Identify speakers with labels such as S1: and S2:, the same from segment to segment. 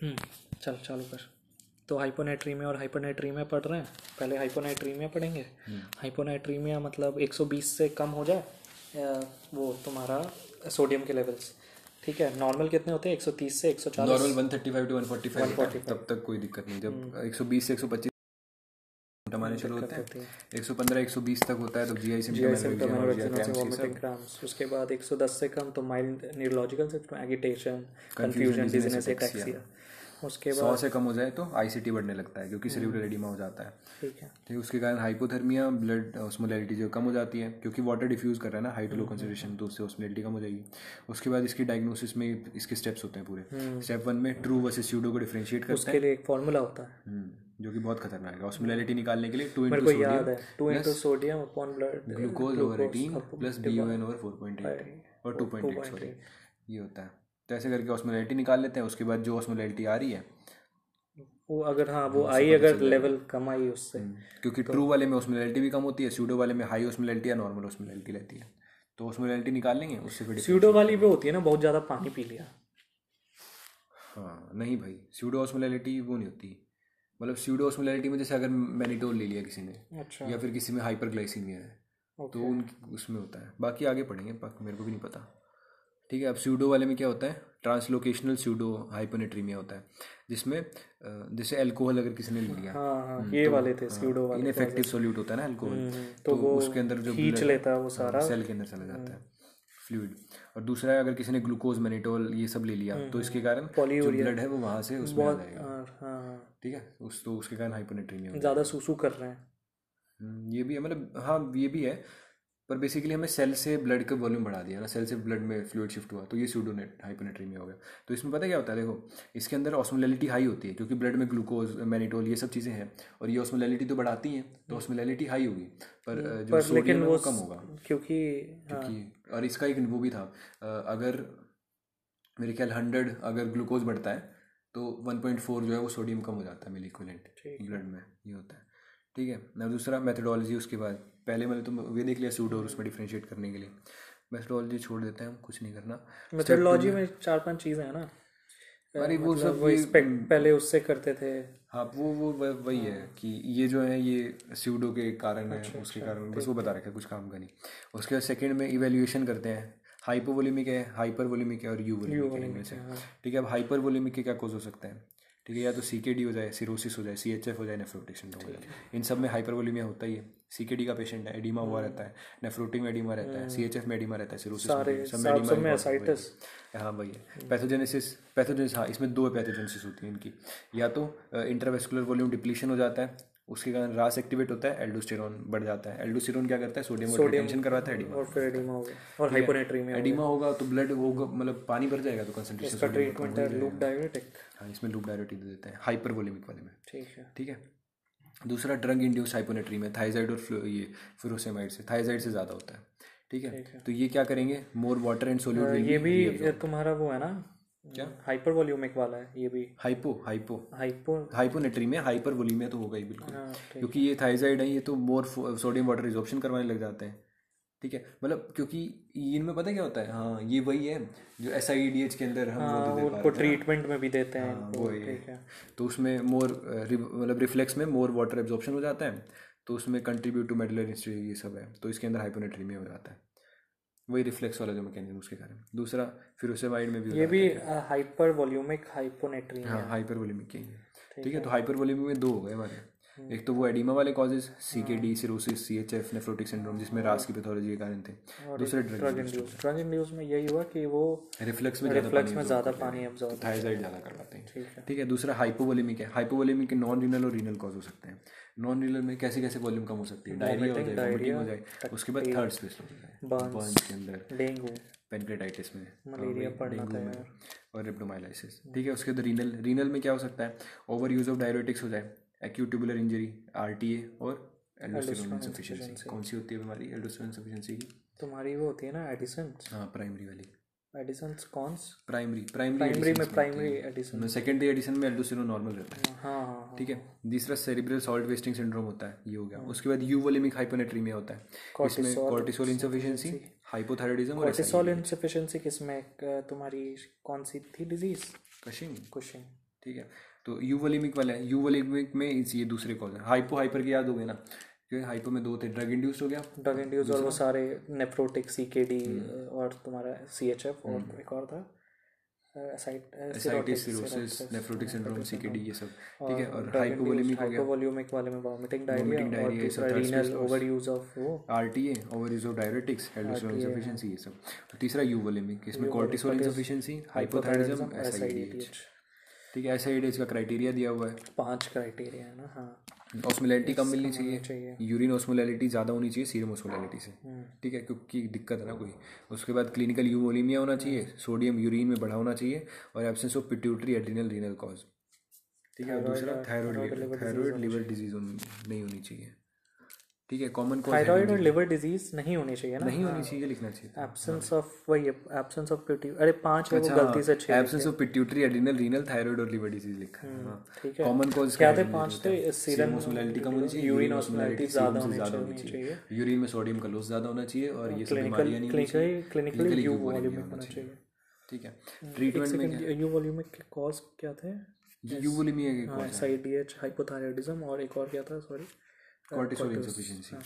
S1: हम्म, चल चालू कर तो हाइपोनाइट्रीमिया और हाइपोनाइट्रीमिया पढ़ रहे हैं पहले हाइपोनाइट्रीमिया पढ़ेंगे हाइपोनाइट्रीमिया मतलब 120 से कम हो जाए वो तुम्हारा सोडियम के लेवल्स ठीक है नॉर्मल कितने होते हैं 130 से 140
S2: नॉर्मल 135 टू 145 होता है, तब तक कोई दिक्कत नहीं जब 120 से 125 टमाने शुरू होते हैं 115 120 तक होता है तो जीआई सिम्टम
S1: उसके बाद 110 से कम तो mild neurological symptom agitation confusion dizziness ataxia उसके बाद
S2: सौ से कम हो जाए तो आईसीटी बढ़ने लगता है क्योंकि सेरिब्रल एडिमा हो जाता है।
S1: ठीक है।
S2: ठीक उसके कारण हाइपोथर्मिया ब्लड ऑस्मोलैरिटी जो कम हो जाती है क्योंकि वाटर डिफ्यूज कर रहा है ना हाई टू लो कंसेंट्रेशन तो उससे ऑस्मोलैरिटी कम हो जाएगी। उसके बाद इसकी डायग्नोसिस में इसके स्टेप्स होते हैं पूरे। स्टेप वन में ट्रू वर्सेस स्यूडो को डिफरेंशिएट करते
S1: उसके लिए एक फॉर्मूला होता है।
S2: हम्म, जो कि बहुत खतरनाक है। ऑस्मोलैरिटी निकालने के लिए टू इंटू
S1: है two into sodium upon blood
S2: glucose over eighteen plus B O N over four point eight और टू पॉइंट एट सॉरी ये होता है। तो ऐसे करके ऑस्मोलैरिटी निकाल लेते हैं उसके बाद जो ऑस्मोलैरिटी आ रही है
S1: वो अगर हाँ वो आई अगर लेवल कम आई उससे
S2: क्योंकि ट्रू वाले में ऑस्मोलैरिटी भी कम होती है स्यूडो वाले में हाई ऑस्मोलैरिटी या नॉर्मल ऑस्मोलैरिटी रहती है। तो ऑस्मोलैरिटी निकाल लेंगे उससे फिर
S1: स्यूडो वाली वो होती है ना बहुत ज़्यादा पानी पी लिया।
S2: हाँ नहीं भाई स्यूडो ऑस्मोलैरिटी वो नहीं होती। मतलब स्यूडो ऑस्मोलैरिटी में जैसे अगर मैनिटोल ले लिया किसी ने
S1: अच्छा।
S2: या फिर किसी में हाइपरग्लाइसीमिया है तो उन उसमें होता है। बाकी आगे पढ़ेंगे बाकी मेरे को भी नहीं पता। ठीक है अब स्यूडो वाले में क्या होता है? ट्रांसलोकेशनल स्यूडो हाइपोनेट्रीमिया होता है जिसमें जैसे अल्कोहल अगर किसी ने ले लिया
S1: हाँ हाँ ये वाले थे स्यूडो वाले
S2: इनफेक्टिव सोल्यूट होता है ना अल्कोहल
S1: तो वो
S2: उसके अंदर जो
S1: खींच लेता है वो सारा।
S2: हाँ, सेल के अंदर चला जाता है फ्लूइड और दूसरा है अगर किसी ने ग्लूकोज मैनिटोल ये सब ले लिया तो इसके कारण जो ब्लड है वो वहाँ से उसमें आ जाएगा।
S1: हाँ हाँ
S2: ठीक है उस तो उसके कारण हाइपोनेट्रीमिया हो
S1: ज़्यादा सूसू कर रहे हैं।
S2: हम्म, ये भी है मतलब हाँ ये भी है पर बेसिकली हमें सेल से ब्लड का वॉल्यूम बढ़ा दिया ना सेल से ब्लड में फ्लूड शिफ्ट हुआ तो ये सूडोनेट हाइपोनेट्रीमिया हो गया। तो इसमें पता क्या होता है? देखो इसके अंदर ऑस्मोलैलिटी हाई होती है क्योंकि ब्लड में ग्लूकोज मैनिटोल ये सब चीज़ें हैं और ये ऑस्मोलैलिटी तो बढ़ाती हैं तो ऑस्मोलैलिटी हाई होगी पर जो सोडियम है वो कम होगा।
S1: क्योंकि
S2: क्योंकि और इसका एक वो भी था अगर मेरे ख्याल हंड्रेड अगर ग्लूकोज बढ़ता है तो 1.4 जो है वो सोडियम कम हो जाता है मिल ब्लड में ये होता है। ठीक है? ना दूसरा मेथडोलॉजी उसके बाद। पहले मैंने तो ये देख लिया सूडो और उसमें डिफ्रेंशिएट करने के लिए। मेथडोलॉजी छोड़ देते हैं हम कुछ नहीं करना।
S1: मेथोडोलॉजी में चार पाँच चीज़ें हैं ना।
S2: अरे वो सब
S1: वो पहले उससे करते थे।
S2: हाँ वो वो वही है कि ये जो है ये स्यूडो के कारण है उसके कारण बस वो बता रखा है कुछ काम का नहीं। उसके बाद सेकंड में इवेल्युएशन करते हैं। हाइपोवोलिमिक है हाइपरवोलिमिक है और यूवोलिमिक है इनमें से। ठीक है अब हाइपर हाइपरवोलिमिक के क्या कोज हो सकते हैं? ठीक है या तो सी के डी हो जाए सिरोसिस हो जाए सी एच एफ़ हो जाए नेफ्रोटेशन हो जाए। इन सब में हाइपरवोलीमिया होता ही है। सी का पेशेंट है एडिमा हुआ रहता है नेफ्रोटिक में एडिमा रहता है CHF में एडिमा रहता है सिरोसिस में सब में एडिमा है। हाँ। भैया पैथोजेनेसिस पैथोजेनेसिस हाँ इसमें दो पैथोजेनेसिस होती है इनकी। या तो इंटरवेस्कुलर वॉल्यूम डिप्लीशन हो जाता है उसके कारण रास एक्टिवेट होता है एल्डोस्टेरोन बढ़ जाता है। एल्डोस्टेरोन क्या करता है? सोडियम को रिटेंशन करवाता है एडिमा
S1: और फिर एडिमा हो? गया और हाइपोनेट्रीमिया
S2: एडिमा होगा तो ब्लड होगा मतलब पानी भर जाएगा तो कंसंट्रेशन
S1: का। ट्रीटमेंट है लूप डायबिटिक
S2: हाँ। इसमें लूप डायरेक्टिव दे देते हैं। हाइपरवोलिमिक वाले में।
S1: ठीक है।
S2: ठीक है? दूसरा ड्रग इंड्यूस हाइपोनेट्री में थाइजाइड और ये फ्यूरोसेमाइड से। थाइजाइड से ज़्यादा होता है। ठीक है? तो ये क्या करेंगे? मोर वाटर एंड सोल्यूट
S1: ये भी तुम्हारा वो है ना? क्या? हाइपर वॉल्यूमिक वाला है ये भी।
S2: Hypo hypo.
S1: हाइपो।
S2: हाइपोनेट्री में हाइपर वोलीमिया तो होगा ही बिल्कुल।
S1: हाँ
S2: क्योंकि ये थाइजाइड है ये तो मोर सोडियम वाटर रिजॉर्प्शन करवाने लग जाते हैं। ठीक है? मतलब क्योंकि इनमें पता क्या होता है? हाँ ये वही है जो एस के अंदर हम वो दे दे
S1: उनको ट्रीटमेंट में भी देते हैं
S2: हाँ, वो
S1: है।
S2: तो उसमें मोर मतलब रिफ्लेक्स में मोर वाटर एब्जॉर्प्शन हो जाता है तो उसमें कंट्रीब्यूट टू मेडुलर इंस्ट्री ये सब है तो इसके अंदर हाइपोनेट्रीमिया हो जाता है। वही रिफ्लेक्स वाला जो मैकेनिज्म उसके कारण। दूसरा फिर उससे वाइड में भी
S1: ये भी हाइपर वॉल्यूमिक हाइपोनेट्री
S2: हाँ हाइपर वॉल्यूमिक ठीक है तो हाइपर वॉल्यूमिक में दो हो गए हमारे। एक तो वो एडिमा वाले causes C K D cirrhosis C H F nephrotic syndrome जिसमें रास की पैथोलॉजी के कारण थे। दूसरे
S1: ड्रग इंड्यूस ड्रग इंड्यूस में यही हुआ कि वो
S2: रिफ्लेक्स में
S1: रिफ्लेक्स में ज़्यादा पानी एब्जॉर्ब
S2: थायराइड ज़्यादा करवाते हैं।
S1: ठीक है।
S2: ठीक है दूसरा हाइपोवोलिमिक है। हाइपोवोलिमिक के नॉन रीनल और रीनल कॉज हो सकते हैं। नॉन रीनल में कैसे कैसे वॉल्यूम कम हो सकती है? डायरिया हो जाए वोमिटिंग हो जाए उसके बाद थर्ड स्पेस हो जाए। बर्न के अंदर।
S1: डेंगू।
S2: पेनक्रेटाइटिस में।
S1: मलेरिया पड़ना
S2: डेंगू में और रिप्डोमाइलाइसिस ठीक है उसके बाद रीनल रीनल में क्या हो सकता है? ओवर यूज़ ऑफ़ डायरेटिक्स हो जाए। एक्यूट ट्यूबुलर इंजरी आरटीए और एल्डोस्टेरोन इनसफिशिएंसी कौन सी होती है बीमारी? एल्डोस्टेरोन इनसफिशिएंसी की?
S1: तुम्हारी वो होती है ना एडिसन
S2: हाँ प्राइमरी वाली।
S1: Addison Conn's
S2: primary primary
S1: primary में प्राइमरी एडिसन
S2: सेकेंडरी एडिशन में एल्डोस्टेरोन नॉर्मल रहता है।
S1: हाँ हाँ
S2: ठीक है? तीसरा सेरिब्रल सॉल्ट वेस्टिंग सिंड्रोम होता है ये हो गया। उसके बाद यूवोलिमिक हाइपोनेट्रीमिया होता है। इसमें कॉर्टिसोल इनसफिशिएंसी हाइपोथायराइडिज्म और
S1: कोर्टिसोल इनसफिशिएंसी किसमें तुम्हारी कौन सी थी डिज़ीज़
S2: कशिंग
S1: कुशिंग
S2: ठीक है? तो यूवोलिमिक वाला है यूवोलिमिक में इस- ये दूसरे कॉज है। हाइपो हाइपर की याद हो गए ना? क्योंकि हाइपो में दो थे। ड्रग इंड्यूस्ड हो गया।
S1: ड्रग इंड्यूस और वो सारे नेफ्रोटिक सी के डी और तुम्हारा सी एच एफ़ और एक और था
S2: नेफ्रोटिक सिंड्रोम सीकेडी ये सब। ठीक है? और हाइपोवोलेमिक हो गया।
S1: हाइपोवोल्यूमिक वाले में वॉमिटिंग डायरिया और दूसरा renal
S2: space
S1: over use of वो।
S2: RTA over use of diuretics aldosterone insufficiency ये सब। तीसरा यूवोलेमिक इसमें कॉर्टिसोल इंसफिशिएंसी हाइपोथायराइडिज्म एसआईडीएच ठीक है ऐसे एड का क्राइटेरिया दिया हुआ है।
S1: पाँच क्राइटेरिया है ना हाँ।
S2: ऑस्मोलैलिटी कम मिलनी चाहिए।
S1: चाहिए।
S2: यूरिन ऑस्मोलैलिटी ज़्यादा होनी चाहिए सीरम ऑस्मोलैलिटी से। ठीक है क्योंकि दिक्कत है ना कोई। उसके बाद क्लिनिकल यूमोलीमिया होना चाहिए सोडियम यूरिन में बढ़ा होना चाहिए और absence of pituitary adrenal renal cause ठीक है दूसरा थायराइड थायराइड लिवर डिज़ीज़ नहीं होनी चाहिए। ठीक है कॉमन कॉज
S1: थायराइड और लिवर डिज़ीज़ नहीं होनी चाहिए ना?
S2: नहीं होनी चाहिए लिखना चाहिए।
S1: एब्सेंस ऑफ़ वही एब्सेंस ऑफ़ अरे पाँच है वो गलती से छह
S2: absence of pituitary adrenal renal thyroid और लिवर डिज़ीज़ लिखा है हाँ।
S1: ठीक है।
S2: कॉमन कॉज
S1: क्या थे पाँच थे? सीरम
S2: ऑस्मोलैलिटी कम होनी चाहिए
S1: यूरिन ऑस्मोलैलिटी ज़्यादा होनी चाहिए।
S2: यूरिन में सोडियम का लॉस ज़्यादा होना चाहिए और ये सब बीमारियाँ नहीं होनी चाहिए।
S1: क्लिनिकली क्लिनिकली यू वॉल्यूमिक होना चाहिए।
S2: ठीक है। ट्रीटमेंट में
S1: सेकंड यू वॉल्यूमिक के कॉज क्या थे?
S2: यू यूवोलिमिया के
S1: हाँ एसआईडीएच हाइपोथायराइडिज्म और एक और क्या था? सॉरी
S2: कॉर्टिसोल इंसफिशिएंसी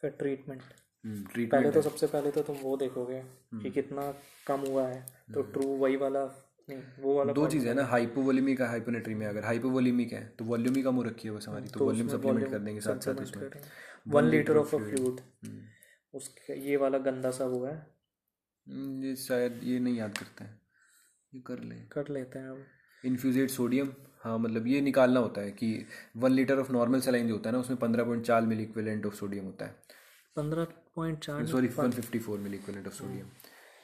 S1: फिर ट्रीटमेंट
S2: ट्रीटमेंट
S1: पहले तो सबसे पहले तो तुम वो देखोगे कि कितना कम हुआ है तो ट्रू वही वाला नहीं वो वाला
S2: दो चीज़ है ना हाइपोवोलिमिक है हाइपोनेट्रीमिया अगर हाइपोवोलिमिक है तो वॉल्यूम ही कम हो रखी है बस हमारी तो वॉल्यूम सप्लीमेंट कर। देंगे साथ साथ उसमें
S1: one litre of a fluid उसके ये वाला गंदा सा वो है।
S2: ये शायद ये नहीं याद करते हैं। ये कर लें।
S1: कर लेते हैं अब
S2: इन्फ्यूजेड सोडियम हाँ मतलब ये निकालना होता है कि one litre of normal saline जो होता है ना उसमें पंद्रह पॉइंट चार मिली इक्विलेंट ऑफ़ सोडियम होता है।
S1: पंद्रह पॉइंट चार
S2: sorry one fifty four milli equivalent of sodium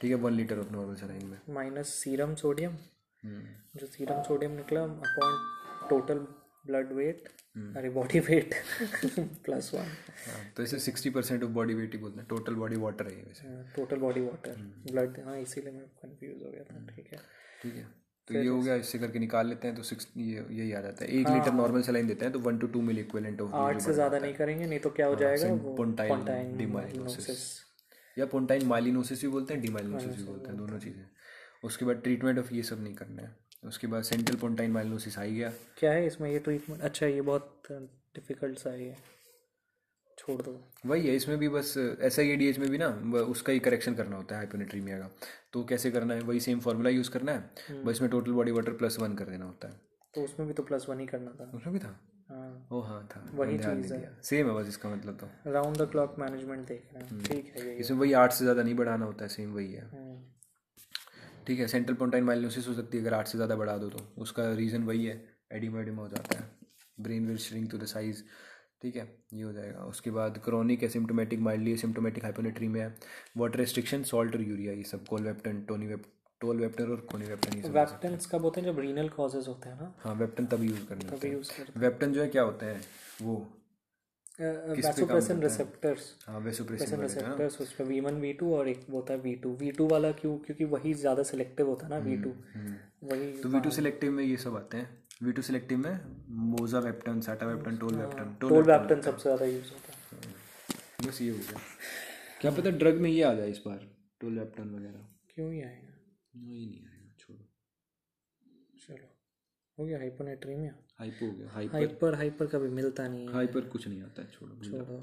S2: ठीक है one litre of normal saline में।
S1: Minus serum sodium.
S2: हम्म,
S1: जो सीरम सोडियम निकला अपॉन टोटल ब्लड वेट अरे बॉडी वेट प्लस वन
S2: तो इसे sixty percent of body weight ही बोलते हैं। टोटल बॉडी वाटर है वैसे।
S1: टोटल बॉडी वाटर ब्लड हाँ इसीलिए मैं कंफ्यूज हो गया था। ठीक है।
S2: ठीक है। तो ये हो गया इससे करके निकाल लेते हैं तो सिक्स ये यही आ जाता है। एक लीटर नॉर्मल सलाइन देते हैं तो one two two milli equivalent of
S1: आठ से ज़्यादा नहीं करेंगे नहीं तो क्या हो जाएगा वो
S2: पोंटाइन
S1: पोंटाइन
S2: डिमाइलिनोसिस या पोंटाइन माइलिनोसिस भी बोलते हैं डिमाइलिनोसिस भी बोलते हैं दोनों चीज़ें। उसके बाद ट्रीटमेंट ऑफ़ ये सब नहीं करना है। उसके बाद सेंट्रल पोंटाइन माइलिनोसिस आ ही गया।
S1: क्या है इसमें ये ट्रीटमेंट अच्छा ये बहुत डिफ़िकल्ट सा है। छोड़ दो।
S2: वही है इसमें भी बस एस आई डी एच में भी ना उसका ही करेक्शन करना होता है हाइपोनेट्रीमिया का। तो कैसे करना है वही सेम फार्मूला यूज़ करना है बस इसमें total body water plus one कर देना होता है।
S1: तो उसमें भी तो प्लस वन ही करना था।
S2: उसमें भी था?
S1: हाँ।
S2: ओ हाँ था।
S1: वही चीज़ है।
S2: सेम है बस इसका मतलब तो।
S1: राउंड द क्लॉक मैनेजमेंट देख रहे हैं। ठीक है
S2: इसमें वही आठ से ज़्यादा नहीं बढ़ाना होता है सेम वही है।
S1: हम्म,
S2: ठीक है सेंट्रल पोंटाइन माइलिनोसिस हो सकती है अगर आठ से ज़्यादा बढ़ा दो तो। उसका रीज़न वही है एडिमा एडिमा हो जाता है। Brain will shrink to the size ठीक है ये हो जाएगा। उसके बाद chronic asymptomatic mildly asymptomatic hyponatremia में है वाटर रेस्ट्रिक्शन सॉल्ट और यूरिया ये सब कोलवेप्टन टोनी वेप टोल वेप्टर और कोनी वेप्टन ये सब
S1: वेप्टन्स कब होते हैं? जब रीनल कॉजेज होते हैं ना?
S2: हाँ वेप्टन तभी यूज़ करना
S1: तभी यूज़ करते
S2: है। वेप्टन जो है क्या होता है? वो
S1: हैं? रिसेप्टर्स
S2: हाँ वेसोप्रेसिन
S1: रिसेप्टर्स उस पर वी वन वी टू और एक होता है वी टू वी टू वाला क्यों? क्योंकि वही ज़्यादा सिलेक्टिव होता है ना वी टू वही
S2: तो वी टू सिलेक्टिव में ये सब आते हैं। वी टू सिलेक्टिव में मोजा वेप्टन साटा वेप्टन टोल वेप्टन
S1: टोल वेप्टन सबसे ज़्यादा यूज़ होता है।
S2: बस ये हो गया। क्या पता ड्रग में ये आ जाए इस बार टोल वेप्टन वगैरह।
S1: क्यों ही आएगा?
S2: नहीं नहीं आएगा छोड़ो।
S1: चलो हो गया हाइपोनेट्रीमिया
S2: हाइपो हो गया हाइपर
S1: हाइपर हाइपर कभी मिलता नहीं है।
S2: हाइपर कुछ नहीं आता है छोड़ो
S1: छोड़ो।